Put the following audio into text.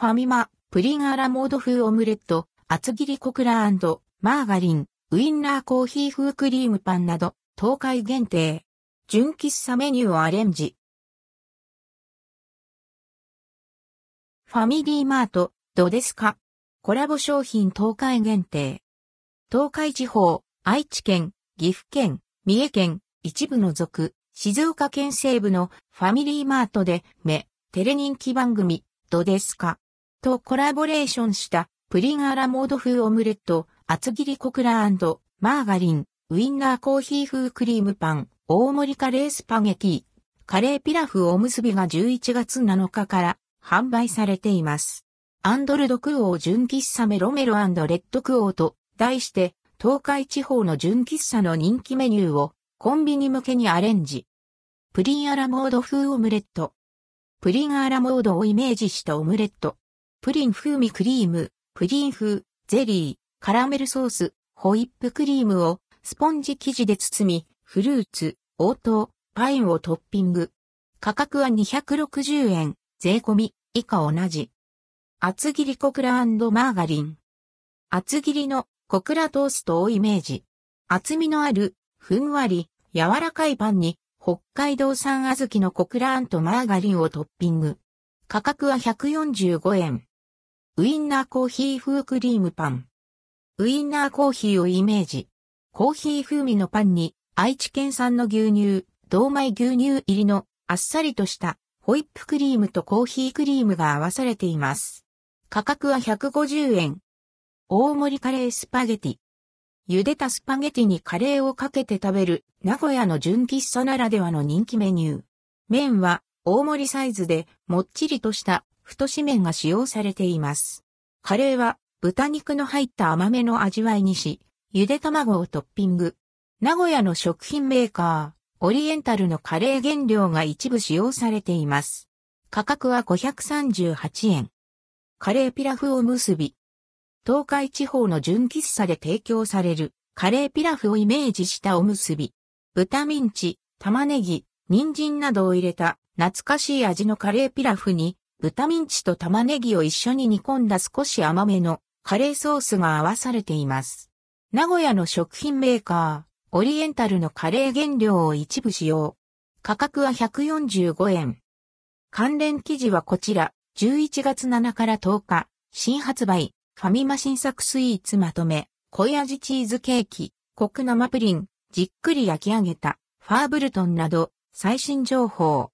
ファミマ、プリンアラモード風オムレット、厚切りコクラマーガリン、ウインナーコーヒー風クリームパンなど、東海限定。純喫茶メニューをアレンジ。ファミリーマート、どうですか？コラボ商品東海限定。東海地方、愛知県、岐阜県、三重県、一部の属、静岡県西部のファミリーマートで、目、テレ人気番組、どうですか？とコラボレーションしたプリンアラモード風オムレット、厚切りコクラマーガリン、ウインナーコーヒー風クリームパン、大盛りカレースパゲティ、カレーピラフおむすびが11月7日から販売されています。アンドルドクオー純喫茶メロメロレッドクオーと題して東海地方の純喫茶の人気メニューをコンビニ向けにアレンジ。プリンアラモード風オムレット。プリンアラモードをイメージしたオムレット。プリン風味クリーム、プリン風、ゼリー、カラメルソース、ホイップクリームをスポンジ生地で包み、フルーツ、応答、パインをトッピング。価格は260円、税込み、以下同じ。厚切りコクラマーガリン。厚切りのコクラトーストをイメージ。厚みのある、ふんわり、柔らかいパンに、北海道産小豆のコクラマーガリンをトッピング。価格は145円。ウインナーコーヒー風クリームパン。ウインナーコーヒーをイメージ。コーヒー風味のパンに愛知県産の牛乳、銅米牛乳入りのあっさりとしたホイップクリームとコーヒークリームが合わされています。価格は150円。大盛りカレースパゲティ。茹でたスパゲティにカレーをかけて食べる名古屋の純喫茶ならではの人気メニュー。麺は大盛りサイズでもっちりとした太し麺が使用されています。カレーは豚肉の入った甘めの味わいにし、ゆで卵をトッピング。名古屋の食品メーカー、オリエンタルのカレー原料が一部使用されています。価格は538円。カレーピラフおむすび。東海地方の純喫茶で提供されるカレーピラフをイメージしたおむすび。豚ミンチ、玉ねぎ、人参などを入れた懐かしい味のカレーピラフに豚ミンチと玉ねぎを一緒に煮込んだ少し甘めのカレーソースが合わされています。名古屋の食品メーカー、オリエンタルのカレー原料を一部使用。価格は145円。関連記事はこちら、11月7から10日、新発売、ファミマ新作スイーツまとめ、濃い味チーズケーキ、コク生プリン、じっくり焼き上げた、ファーブルトンなど、最新情報。